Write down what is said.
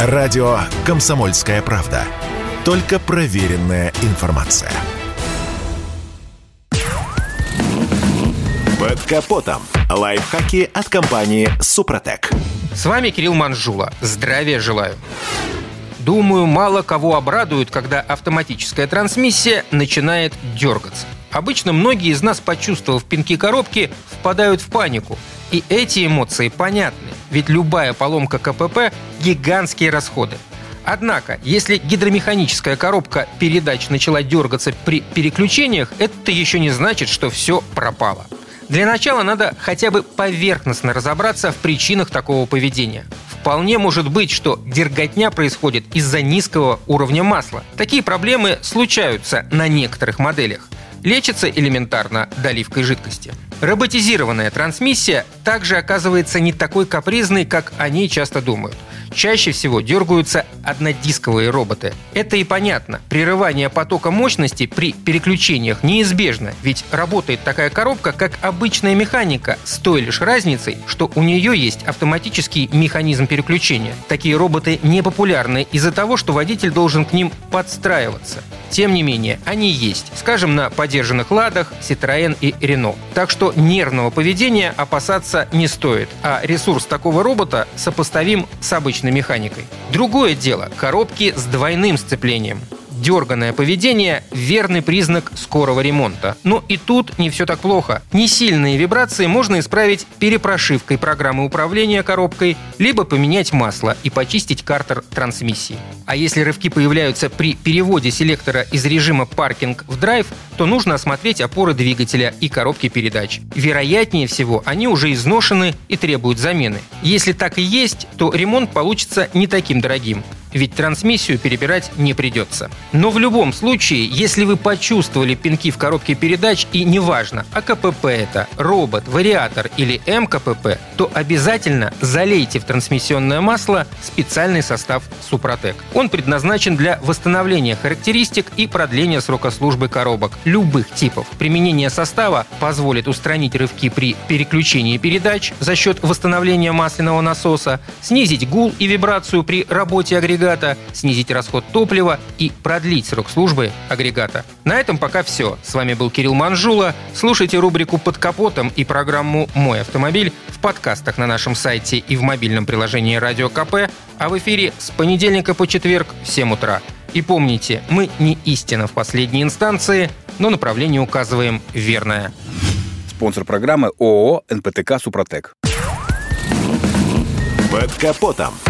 Радио «Комсомольская правда». Только проверенная информация. Под капотом. Лайфхаки от компании «Супротек». С вами Кирилл Манжула. Здравия желаю. Думаю, мало кого обрадует, когда автоматическая трансмиссия начинает дергаться. Обычно многие из нас, почувствовав пинки коробки, впадают в панику. И эти эмоции понятны, ведь любая поломка КПП – гигантские расходы. Однако, если гидромеханическая коробка передач начала дергаться при переключениях, это еще не значит, что все пропало. Для начала надо хотя бы поверхностно разобраться в причинах такого поведения. Вполне может быть, что дерготня происходит из-за низкого уровня масла. Такие проблемы случаются на некоторых моделях. Лечится элементарно доливкой жидкости. Роботизированная трансмиссия также оказывается не такой капризной, как они часто думают. Чаще всего дергаются однодисковые роботы. Это и понятно. Прерывание потока мощности при переключениях неизбежно, ведь работает такая коробка, как обычная механика, с той лишь разницей, что у нее есть автоматический механизм переключения. Такие роботы не популярны из-за того, что водитель должен к ним подстраиваться. Тем не менее, они есть, скажем, на подержанных «Ладах», «Citroën» и «Рено». Так что нервного поведения опасаться не стоит, а ресурс такого робота сопоставим с обычной механикой. Другое дело – коробки с двойным сцеплением дерганное поведение – верный признак скорого ремонта. Но и тут не все так плохо. Несильные вибрации можно исправить перепрошивкой программы управления коробкой, либо поменять масло и почистить картер трансмиссии. А если рывки появляются при переводе селектора из режима паркинг в драйв, то нужно осмотреть опоры двигателя и коробки передач. Вероятнее всего, они уже изношены и требуют замены. Если так и есть, то ремонт получится не таким дорогим ведь трансмиссию перебирать не придется. Но в любом случае, если вы почувствовали пинки в коробке передач и неважно, АКПП это, робот, вариатор или МКПП, то обязательно залейте в трансмиссионное масло специальный состав Супротек. Он предназначен для восстановления характеристик и продления срока службы коробок любых типов. Применение состава позволит устранить рывки при переключении передач за счет восстановления масляного насоса, снизить гул и вибрацию при работе агрегата агрегата, снизить расход топлива и продлить срок службы агрегата. На этом пока все. С вами был Кирилл Манжула. Слушайте рубрику «Под капотом» и программу «Мой автомобиль» в подкастах на нашем сайте и в мобильном приложении «Радио КП», а в эфире с понедельника по четверг в 7 утра. И помните, мы не истина в последней инстанции, но направление указываем верное. Спонсор программы ООО «НПТК Супротек». Под капотом.